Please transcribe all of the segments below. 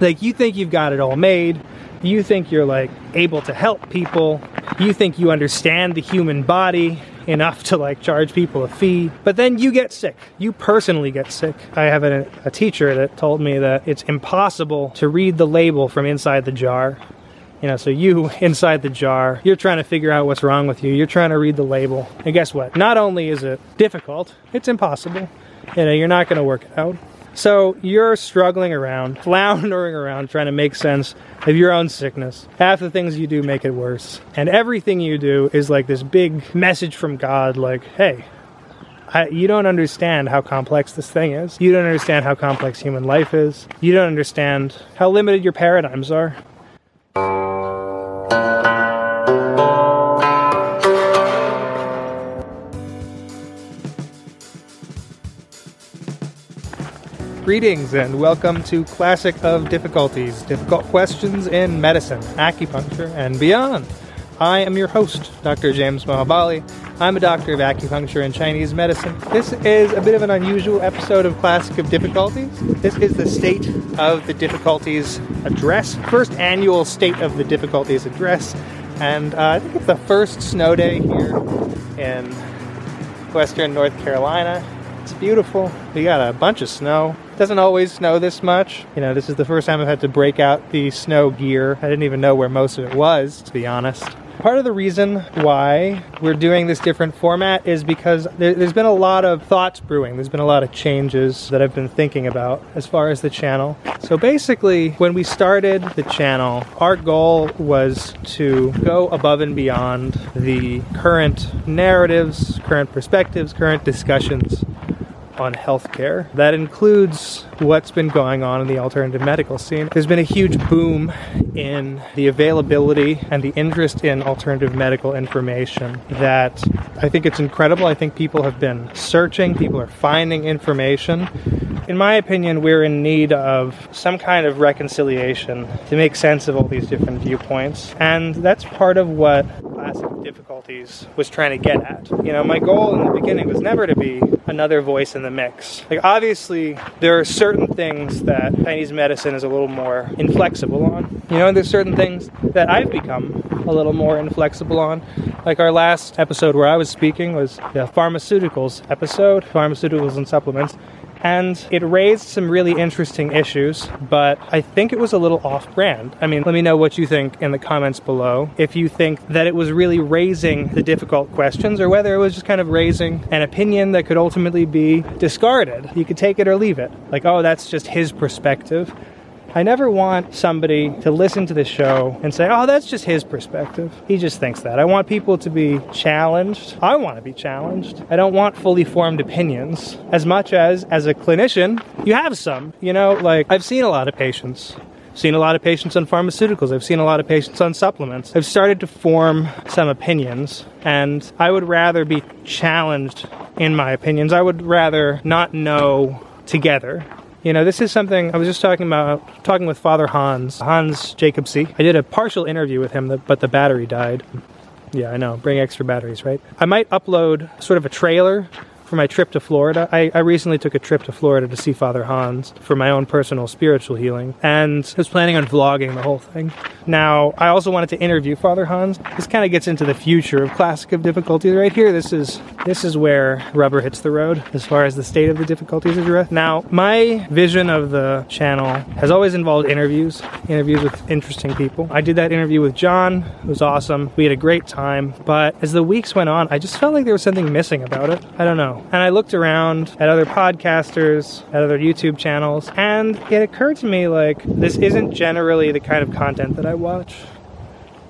Like, you think you've got it all made. You think you're like able to help people. You think you understand the human body enough to like charge people a fee. But then you get sick. You personally get sick. I have a, a teacher that told me that it's impossible to read the label from inside the jar. You know, so you inside the jar, you're trying to figure out what's wrong with you. You're trying to read the label. And guess what? Not only is it difficult, it's impossible. You know, you're not going to work it out. So you're struggling around, floundering around, trying to make sense of your own sickness. Half the things you do make it worse. And everything you do is like this big message from God like, hey, I, you don't understand how complex this thing is. You don't understand how complex human life is. You don't understand how limited your paradigms are. Greetings and welcome to Classic of Difficulties Difficult Questions in Medicine, Acupuncture, and Beyond. I am your host, Dr. James Mahabali. I'm a doctor of acupuncture and Chinese medicine. This is a bit of an unusual episode of Classic of Difficulties. This is the State of the Difficulties Address, first annual State of the Difficulties Address, and uh, I think it's the first snow day here in western North Carolina. It's beautiful. We got a bunch of snow. Doesn't always snow this much. You know, this is the first time I've had to break out the snow gear. I didn't even know where most of it was, to be honest. Part of the reason why we're doing this different format is because there, has been a lot of thoughts brewing. There's been a lot of changes that I've been thinking about as far as the channel. So basically, when we started the channel, our goal was to go above and beyond the current narratives, current perspectives, current discussions on healthcare. That includes what's been going on in the alternative medical scene. There's been a huge boom in the availability and the interest in alternative medical information that I think it's incredible. I think people have been searching, people are finding information. In my opinion, we're in need of some kind of reconciliation to make sense of all these different viewpoints. And that's part of what classic difficulties was trying to get at. You know, my goal in the beginning was never to be another voice in the mix. Like, obviously, there are certain things that Chinese medicine is a little more inflexible on. You know, there's certain things that I've become a little more inflexible on. Like our last episode where I was speaking was the pharmaceuticals episode, pharmaceuticals and supplements and it raised some really interesting issues, but I think it was a little off brand. I mean, let me know what you think in the comments below. If you think that it was really raising the difficult questions or whether it was just kind of raising an opinion that could ultimately be discarded. You could take it or leave it. Like, oh, that's just his perspective. I never want somebody to listen to the show and say, oh, that's just his perspective. He just thinks that. I want people to be challenged. I want to be challenged. I don't want fully formed opinions as much as, as a clinician, you have some. You know, like I've seen a lot of patients. Seen a lot of patients on pharmaceuticals. I've seen a lot of patients on supplements. I've started to form some opinions, and I would rather be challenged in my opinions. I would rather not know together you know, this is something I was just talking about, talking with Father Hans, Hans Jacobse. I did a partial interview with him, but the battery died. Yeah, I know. Bring extra batteries, right? I might upload sort of a trailer for my trip to Florida. I, I, recently took a trip to Florida to see Father Hans for my own personal spiritual healing, and was planning on vlogging the whole thing. Now, I also wanted to interview Father Hans. This kind of gets into the future of Classic of Difficulties right here. This is this is where rubber hits the road as far as the state of the difficulties addressed. Now, my vision of the channel has always involved interviews, interviews with interesting people. I did that interview with John. It was awesome. We had a great time, but as the weeks went on, I just felt like there was something missing about it. I don't know. And I looked around at other podcasters, at other YouTube channels, and it occurred to me like this isn't generally the kind of content that I watch.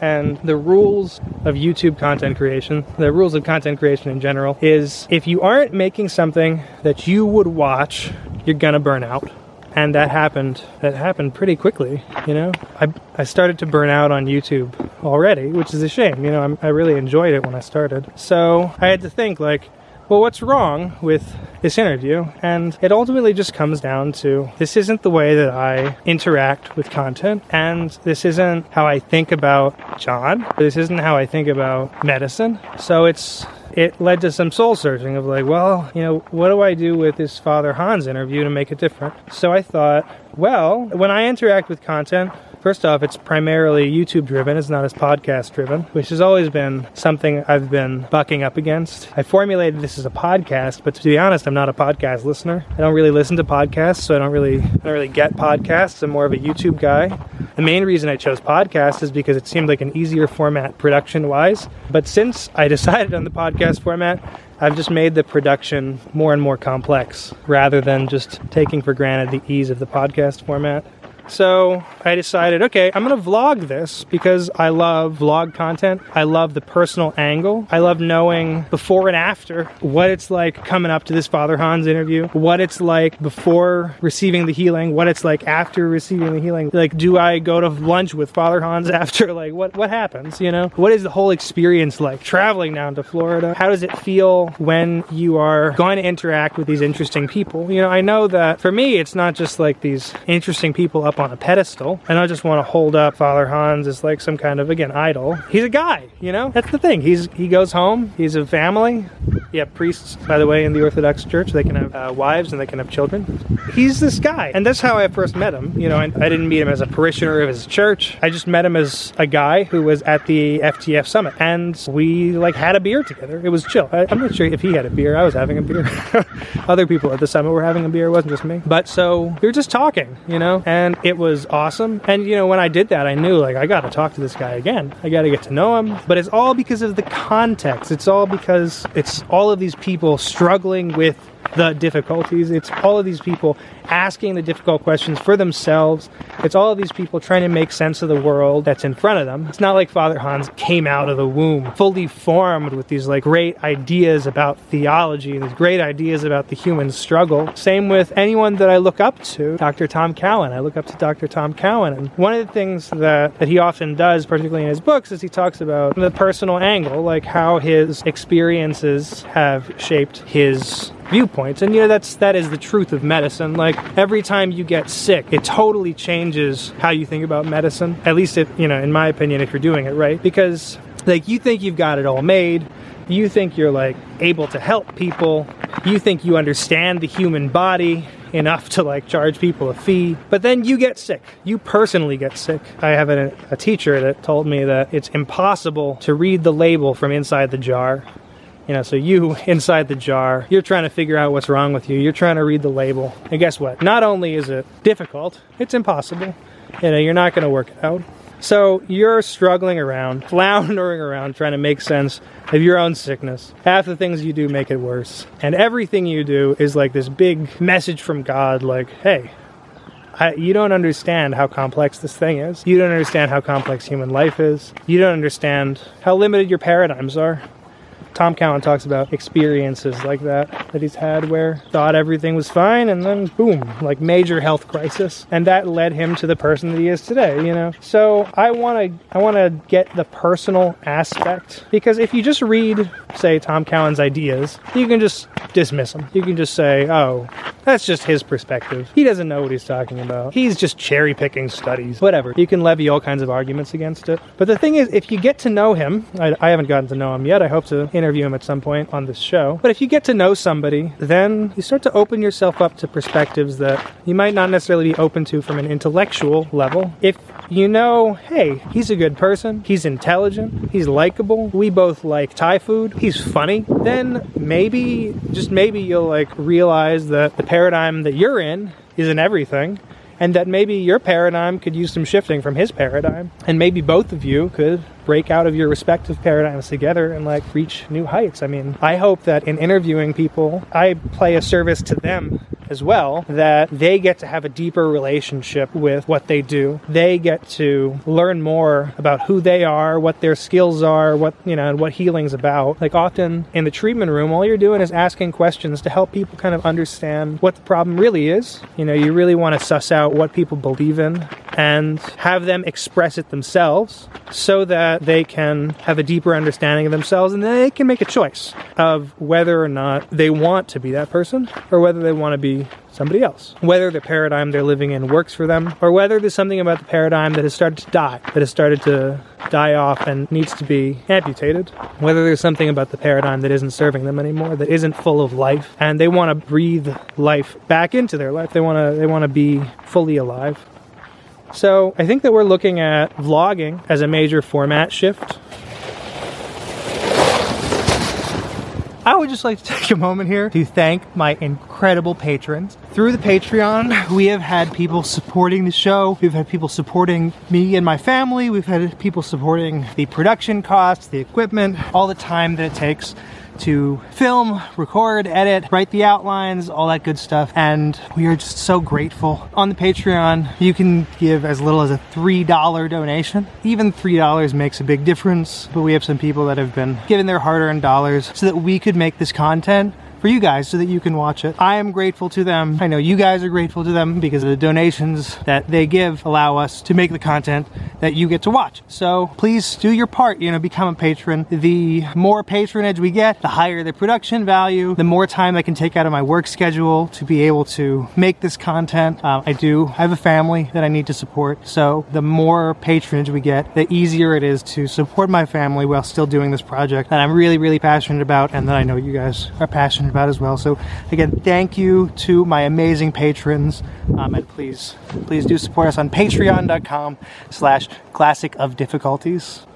And the rules of YouTube content creation, the rules of content creation in general, is if you aren't making something that you would watch, you're gonna burn out. And that happened that happened pretty quickly you know? I, I started to burn out on youtube already which is a shame you know? I'm, i really enjoyed it when i started. So i had to think like well, what's wrong with this interview? And it ultimately just comes down to this isn't the way that I interact with content, and this isn't how I think about John. This isn't how I think about medicine. So it's it led to some soul searching of like, well, you know, what do I do with this Father Hans interview to make it different? So I thought, Well, when I interact with content, First off, it's primarily YouTube driven, it's not as podcast driven, which has always been something I've been bucking up against. I formulated this as a podcast, but to be honest, I'm not a podcast listener. I don't really listen to podcasts, so I don't really I don't really get podcasts. I'm more of a YouTube guy. The main reason I chose podcast is because it seemed like an easier format production wise. But since I decided on the podcast format, I've just made the production more and more complex rather than just taking for granted the ease of the podcast format. So I decided, okay, I'm going to vlog this because I love vlog content. I love the personal angle. I love knowing before and after what it's like coming up to this Father Hans interview, what it's like before receiving the healing, what it's like after receiving the healing. Like, do I go to lunch with Father Hans after? Like, what, what happens, you know? What is the whole experience like traveling down to Florida? How does it feel when you are going to interact with these interesting people? You know, I know that for me, it's not just like these interesting people up on a pedestal. And I just want to hold up Father Hans as like some kind of again idol. He's a guy, you know. That's the thing. He's he goes home. He's a family. Yeah, priests, by the way, in the Orthodox Church, they can have uh, wives and they can have children. He's this guy, and that's how I first met him. You know, I, I didn't meet him as a parishioner of his church. I just met him as a guy who was at the FTF summit, and we like had a beer together. It was chill. I, I'm not sure if he had a beer. I was having a beer. Other people at the summit were having a beer. It wasn't just me. But so we were just talking, you know, and it was awesome. And you know, when I did that, I knew like I got to talk to this guy again. I got to get to know him. But it's all because of the context. It's all because it's all of these people struggling with the difficulties. It's all of these people asking the difficult questions for themselves. It's all of these people trying to make sense of the world that's in front of them. It's not like Father Hans came out of the womb fully formed with these like great ideas about theology and these great ideas about the human struggle. Same with anyone that I look up to, Dr. Tom Cowan. I look up to Dr. Tom Cowan. And one of the things that, that he often does, particularly in his books, is he talks about the personal angle, like how his experiences have shaped his viewpoints. And you know that's that is the truth of medicine. Like every time you get sick it totally changes how you think about medicine. At least if you know in my opinion if you're doing it right. Because like you think you've got it all made. You think you're like able to help people. You think you understand the human body enough to like charge people a fee. But then you get sick. You personally get sick. I have a, a teacher that told me that it's impossible to read the label from inside the jar you know, so you inside the jar, you're trying to figure out what's wrong with you. You're trying to read the label. And guess what? Not only is it difficult, it's impossible. You know, you're not going to work it out. So you're struggling around, floundering around, trying to make sense of your own sickness. Half the things you do make it worse. And everything you do is like this big message from God, like, hey, I, you don't understand how complex this thing is. You don't understand how complex human life is. You don't understand how limited your paradigms are. Tom Cowan talks about experiences like that that he's had where thought everything was fine and then boom, like major health crisis, and that led him to the person that he is today. You know, so I want to I want to get the personal aspect because if you just read, say, Tom Cowan's ideas, you can just dismiss them. You can just say, oh, that's just his perspective. He doesn't know what he's talking about. He's just cherry picking studies. Whatever. You can levy all kinds of arguments against it. But the thing is, if you get to know him, I, I haven't gotten to know him yet. I hope to interview him at some point on this show. But if you get to know somebody, then you start to open yourself up to perspectives that you might not necessarily be open to from an intellectual level. If you know, hey, he's a good person, he's intelligent, he's likable, we both like Thai food, he's funny, then maybe, just maybe you'll like realize that the paradigm that you're in isn't everything and that maybe your paradigm could use some shifting from his paradigm and maybe both of you could break out of your respective paradigms together and like reach new heights. I mean i hope that in interviewing people i play a service to them as well that they get to have a deeper relationship with what they do. They get to learn more about who they are what their skills are what you know and what healing's about. Like often in the treatment room all you're doing is asking questions to help people kind of understand what the problem really is. You know you really want to suss out what people believe in and have them express it themselves so that they can have a deeper understanding of themselves and they can make a choice of whether or not they want to be that person or whether they want to be somebody else. Whether the paradigm they're living in works for them, or whether there's something about the paradigm that has started to die, that has started to die off and needs to be amputated. Whether there's something about the paradigm that isn't serving them anymore, that isn't full of life, and they want to breathe life back into their life. They want to they want to be fully alive. So I think that we're looking at vlogging as a major format shift I would just like to take a moment here to thank my incredible patrons. Through the Patreon, we have had people supporting the show. We've had people supporting me and my family. We've had people supporting the production costs, the equipment, all the time that it takes to film, record, edit, write the outlines, all that good stuff. And we are just so grateful. On the Patreon, you can give as little as a $3 donation. Even $3 makes a big difference, but we have some people that have been giving their hard earned dollars so that we could make this content for you guys so that you can watch it. I am grateful to them. I know you guys are grateful to them because the donations that they give allow us to make the content that you get to watch. So please do your part, you know, become a patron. The more patronage we get, the higher the production value, the more time I can take out of my work schedule to be able to make this content. Um, I do I have a family that I need to support. So the more patronage we get, the easier it is to support my family while still doing this project that I'm really, really passionate about and that I know you guys are passionate about as well. So again, thank you to my amazing patrons, um, and please, please do support us on Patreon.com/slash Classic of Difficulties.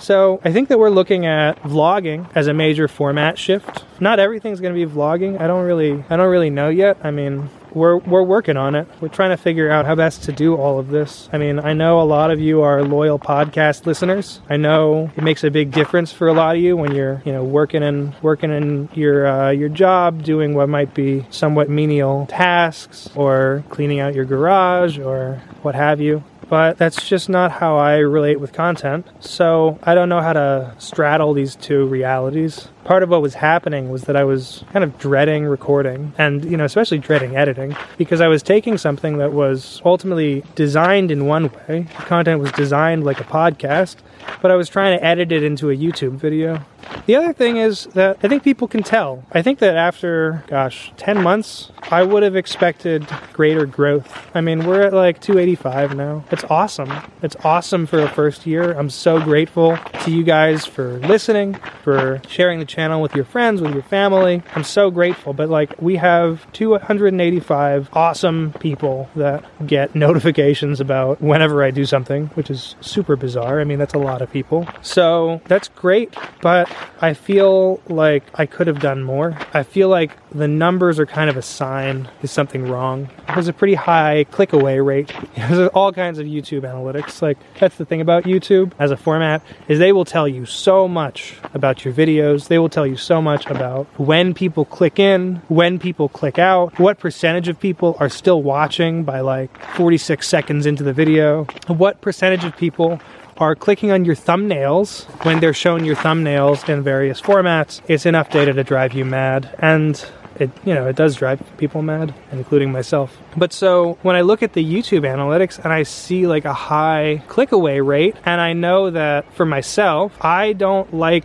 So I think that we're looking at vlogging as a major format shift. Not everything's going to be vlogging. I don't really, I don't really know yet. I mean, we're we're working on it. We're trying to figure out how best to do all of this. I mean, I know a lot of you are loyal podcast listeners. I know it makes a big difference for a lot of you when you're you know working in working in your uh, your job, doing what might be somewhat menial tasks, or cleaning out your garage, or what have you but that's just not how I relate with content. So I don't know how to straddle these two realities part of what was happening was that I was kind of dreading recording and, you know, especially dreading editing because I was taking something that was ultimately designed in one way. The content was designed like a podcast, but I was trying to edit it into a YouTube video. The other thing is that I think people can tell. I think that after, gosh, 10 months, I would have expected greater growth. I mean, we're at like 285 now. It's awesome. It's awesome for a first year. I'm so grateful to you guys for listening, for sharing the channel with your friends, with your family. I'm so grateful. But like, we have 285 awesome people that get notifications about whenever I do something, which is super bizarre. I mean, that's a lot of people. So that's great. But I feel like I could have done more. I feel like the numbers are kind of a sign there's something wrong. There's a pretty high click away rate. There's all kinds of YouTube analytics. Like, that's the thing about YouTube as a format is they will tell you so much about your videos. They will tell you so much about when people click in, when people click out, what percentage of people are still watching by like 46 seconds into the video, what percentage of people are clicking on your thumbnails when they're showing your thumbnails in various formats. It's enough data to drive you mad. And it you know it does drive people mad including myself but so when i look at the youtube analytics and i see like a high click away rate and i know that for myself i don't like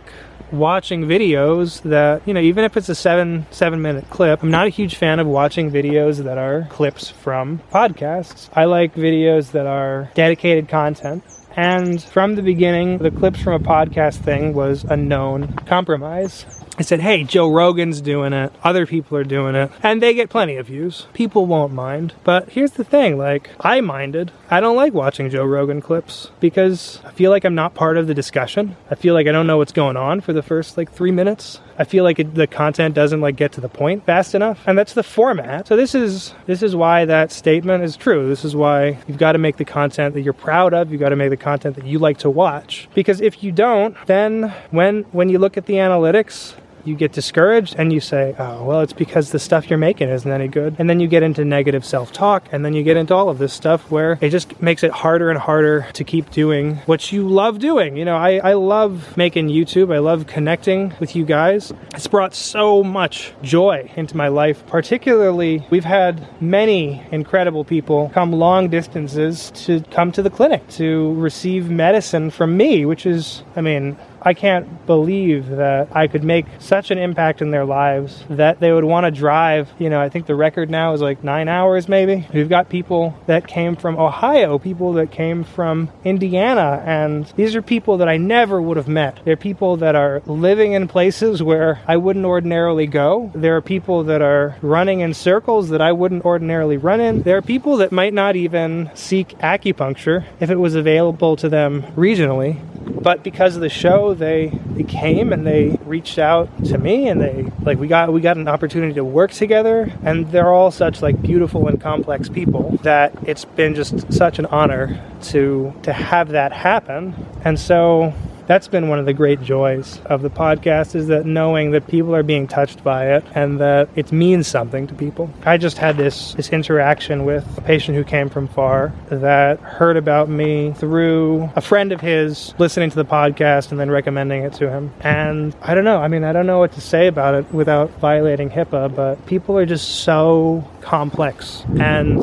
watching videos that, you know, even if it's a seven, seven minute clip, I'm not a huge fan of watching videos that are clips from podcasts. I like videos that are dedicated content. And from the beginning, the clips from a podcast thing was a known compromise. I said, hey, Joe Rogan's doing it, other people are doing it, and they get plenty of views. People won't mind. But here's the thing like, I minded. I don't like watching Joe Rogan clips because I feel like I'm not part of the discussion. I feel like I don't know what's going on for the first like three minutes. I feel like it, the content doesn't like get to the point fast enough, and that's the format. So this is this is why that statement is true. This is why you've got to make the content that you're proud of. You've got to make the content that you like to watch. Because if you don't, then when when you look at the analytics, you get discouraged and you say, oh, well, it's because the stuff you're making isn't any good. And then you get into negative self talk, and then you get into all of this stuff where it just makes it harder and harder to keep doing what you love doing. You know, I, I love making YouTube, I love connecting with you guys. It's brought so much joy into my life, particularly, we've had many incredible people come long distances to come to the clinic to receive medicine from me, which is, I mean, I can't believe that I could make such an impact in their lives that they would want to drive. You know, I think the record now is like nine hours, maybe. We've got people that came from Ohio, people that came from Indiana, and these are people that I never would have met. They're people that are living in places where I wouldn't ordinarily go. There are people that are running in circles that I wouldn't ordinarily run in. There are people that might not even seek acupuncture if it was available to them regionally. But because of the show, they, they came and they reached out to me and they like we got we got an opportunity to work together and they're all such like beautiful and complex people that it's been just such an honor to to have that happen. And so that's been one of the great joys of the podcast is that knowing that people are being touched by it and that it means something to people. I just had this this interaction with a patient who came from far that heard about me through a friend of his listening to the podcast and then recommending it to him. And I don't know, I mean I don't know what to say about it without violating HIPAA, but people are just so complex and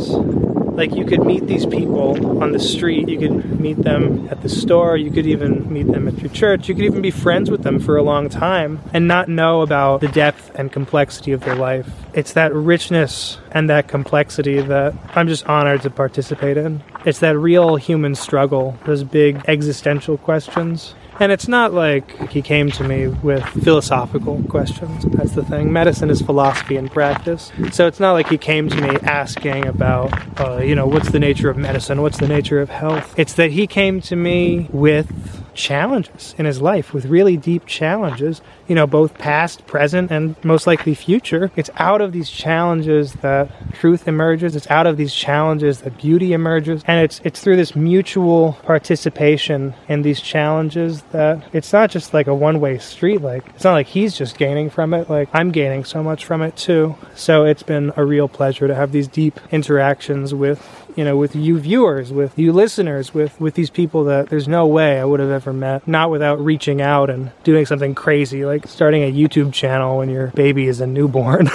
like you could meet these people on the street, you could meet them at the store, you could even meet them at your church, you could even be friends with them for a long time and not know about the depth and complexity of their life. It's that richness and that complexity that I'm just honored to participate in. It's that real human struggle, those big existential questions and it's not like he came to me with philosophical questions. That's the thing. Medicine is philosophy and practice. So it's not like he came to me asking about, uh, you know, what's the nature of medicine? What's the nature of health? It's that he came to me with challenges in his life, with really deep challenges, you know, both past, present, and most likely future. It's out of these challenges that truth emerges. It's out of these challenges that beauty emerges. And it's it's through this mutual participation in these challenges that it's not just like a one-way street. Like it's not like he's just gaining from it. Like I'm gaining so much from it too. So it's been a real pleasure to have these deep interactions with you know, with you viewers, with you listeners, with with these people that there's no way I would have ever met, not without reaching out and doing something crazy like starting a YouTube channel when your baby is a newborn.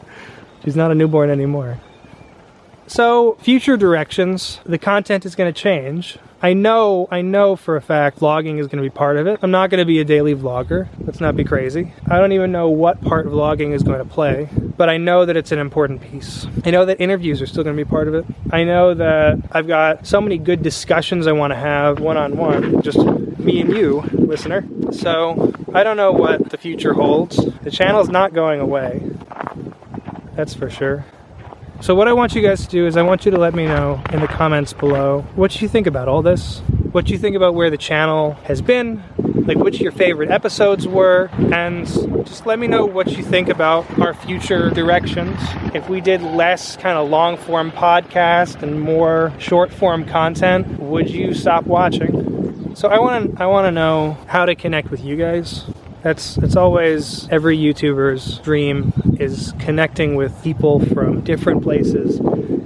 She's not a newborn anymore. So, future directions, the content is going to change. I know, I know for a fact vlogging is going to be part of it. I'm not going to be a daily vlogger. Let's not be crazy. I don't even know what part vlogging is going to play, but I know that it's an important piece. I know that interviews are still going to be part of it. I know that I've got so many good discussions I want to have one on one, just me and you, listener. So I don't know what the future holds. The channel's not going away. That's for sure. So what I want you guys to do is I want you to let me know in the comments below what you think about all this, what you think about where the channel has been, like which your favorite episodes were, and just let me know what you think about our future directions. If we did less kind of long form podcast and more short form content, would you stop watching? So I want to I want to know how to connect with you guys. That's it's always every YouTuber's dream is connecting with people from different places,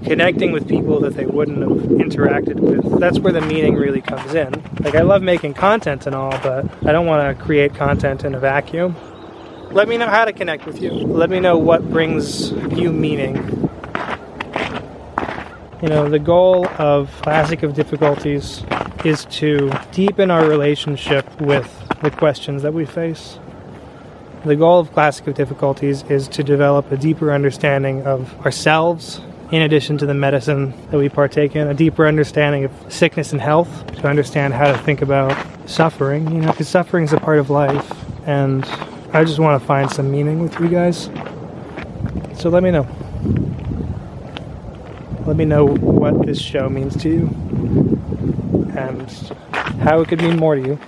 connecting with people that they wouldn't have interacted with. That's where the meaning really comes in. Like I love making content and all, but I don't want to create content in a vacuum. Let me know how to connect with you. Let me know what brings you meaning. You know, the goal of Classic of Difficulties is to deepen our relationship with the questions that we face. The goal of Classic of Difficulties is to develop a deeper understanding of ourselves, in addition to the medicine that we partake in, a deeper understanding of sickness and health, to understand how to think about suffering, you know, because suffering is a part of life, and I just want to find some meaning with you guys. So let me know. Let me know what this show means to you and how it could mean more to you.